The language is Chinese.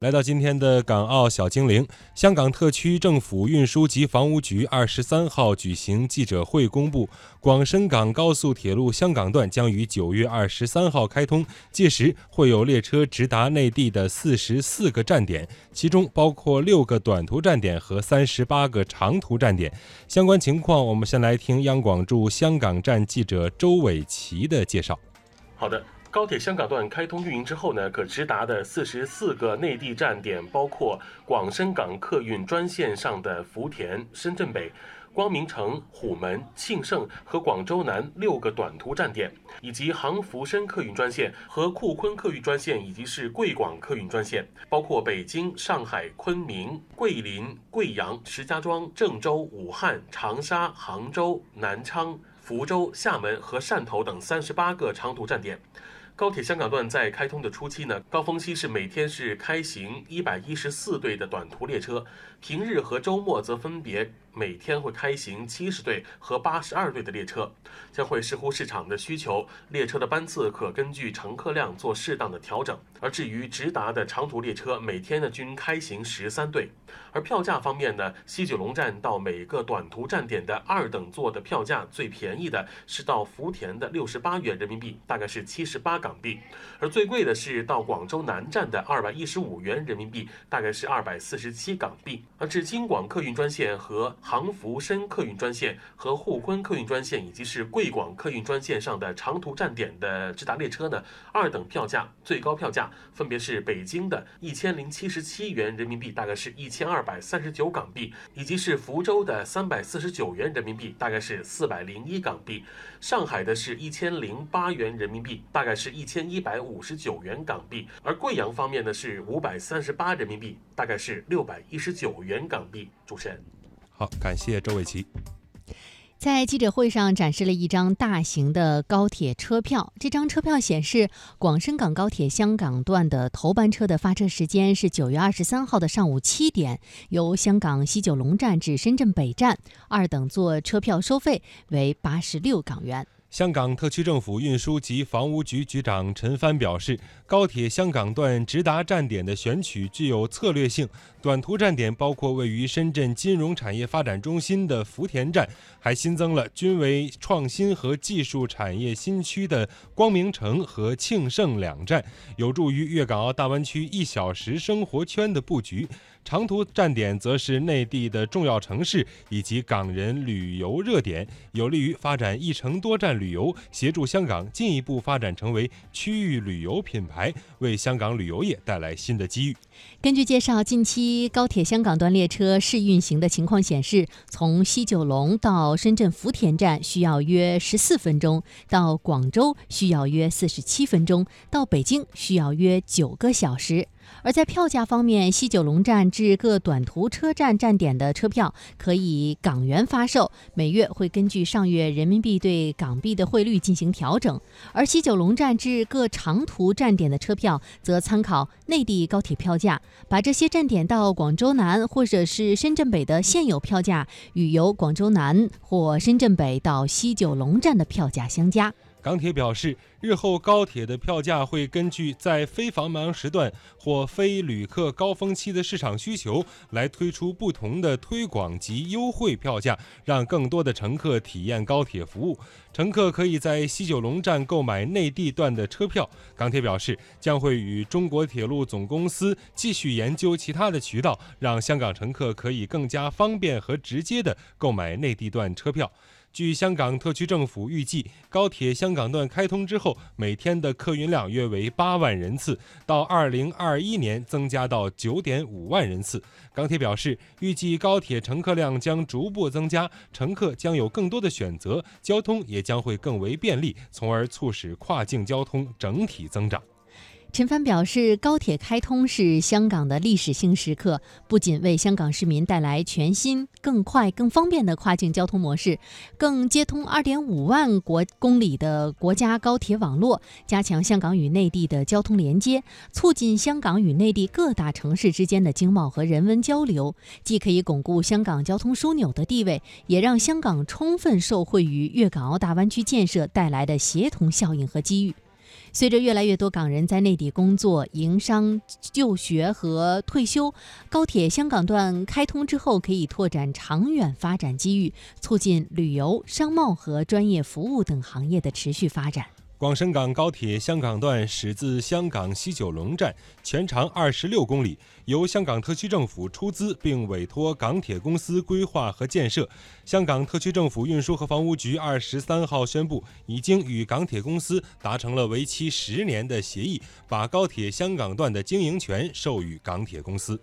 来到今天的港澳小精灵，香港特区政府运输及房屋局二十三号举行记者会，公布广深港高速铁路香港段将于九月二十三号开通，届时会有列车直达内地的四十四个站点，其中包括六个短途站点和三十八个长途站点。相关情况，我们先来听央广驻香港站记者周伟奇的介绍。好的。高铁香港段开通运营之后呢，可直达的四十四个内地站点，包括广深港客运专线上的福田、深圳北、光明城、虎门、庆盛和广州南六个短途站点，以及杭福深客运专线和库昆客运专线，以及是贵广客运专线，包括北京、上海、昆明、桂林、贵阳、石家庄、郑州、武汉、长沙、杭州、南昌、福州、厦门和汕头等三十八个长途站点。高铁香港段在开通的初期呢，高峰期是每天是开行一百一十四对的短途列车，平日和周末则分别。每天会开行七十对和八十二对的列车，将会视乎市场的需求，列车的班次可根据乘客量做适当的调整。而至于直达的长途列车，每天呢均开行十三对。而票价方面呢，西九龙站到每个短途站点的二等座的票价最便宜的是到福田的六十八元人民币，大概是七十八港港币；而最贵的是到广州南站的二百一十五元人民币，大概是二百四十七港币。而至京广客运专线和杭福深客运专线和沪昆客运专线，以及是贵广客运专线上的长途站点的直达列车呢，二等票价最高票价分别是北京的一千零七十七元人民币，大概是一千二百三十九港币，以及是福州的三百四十九元人民币，大概是四百零一港币；上海的是一千零八元人民币，大概是一千一百五十九元港币；而贵阳方面呢是五百三十八人民币，大概是六百一十九元港币。主持人。好，感谢周伟奇。在记者会上展示了一张大型的高铁车票，这张车票显示，广深港高铁香港段的头班车的发车时间是九月二十三号的上午七点，由香港西九龙站至深圳北站，二等座车票收费为八十六港元。香港特区政府运输及房屋局局长陈帆表示，高铁香港段直达站点的选取具有策略性。短途站点包括位于深圳金融产业发展中心的福田站，还新增了均为创新和技术产业新区的光明城和庆盛两站，有助于粤港澳大湾区一小时生活圈的布局。长途站点则是内地的重要城市以及港人旅游热点，有利于发展一城多站旅游，协助香港进一步发展成为区域旅游品牌，为香港旅游业带来新的机遇。根据介绍，近期高铁香港段列车试运行的情况显示，从西九龙到深圳福田站需要约十四分钟，到广州需要约四十七分钟，到北京需要约九个小时。而在票价方面，西九龙站至各短途车站站点的车票可以港元发售，每月会根据上月人民币对港币的汇率进行调整；而西九龙站至各长途站点的车票则参考内地高铁票价，把这些站点到广州南或者是深圳北的现有票价与由广州南或深圳北到西九龙站的票价相加。港铁表示，日后高铁的票价会根据在非繁忙时段或非旅客高峰期的市场需求，来推出不同的推广及优惠票价，让更多的乘客体验高铁服务。乘客可以在西九龙站购买内地段的车票。港铁表示，将会与中国铁路总公司继续研究其他的渠道，让香港乘客可以更加方便和直接的购买内地段车票。据香港特区政府预计，高铁香港段开通之后，每天的客运量约为八万人次，到二零二一年增加到九点五万人次。港铁表示，预计高铁乘客量将逐步增加，乘客将有更多的选择，交通也将会更为便利，从而促使跨境交通整体增长。陈帆表示，高铁开通是香港的历史性时刻，不仅为香港市民带来全新、更快、更方便的跨境交通模式，更接通2.5万国公里的国家高铁网络，加强香港与内地的交通连接，促进香港与内地各大城市之间的经贸和人文交流，既可以巩固香港交通枢纽的地位，也让香港充分受惠于粤港澳大湾区建设带来的协同效应和机遇。随着越来越多港人在内地工作、营商、就学和退休，高铁香港段开通之后，可以拓展长远发展机遇，促进旅游、商贸和专业服务等行业的持续发展。广深港高铁香港段始自香港西九龙站，全长二十六公里，由香港特区政府出资并委托港铁公司规划和建设。香港特区政府运输和房屋局二十三号宣布，已经与港铁公司达成了为期十年的协议，把高铁香港段的经营权授予港铁公司。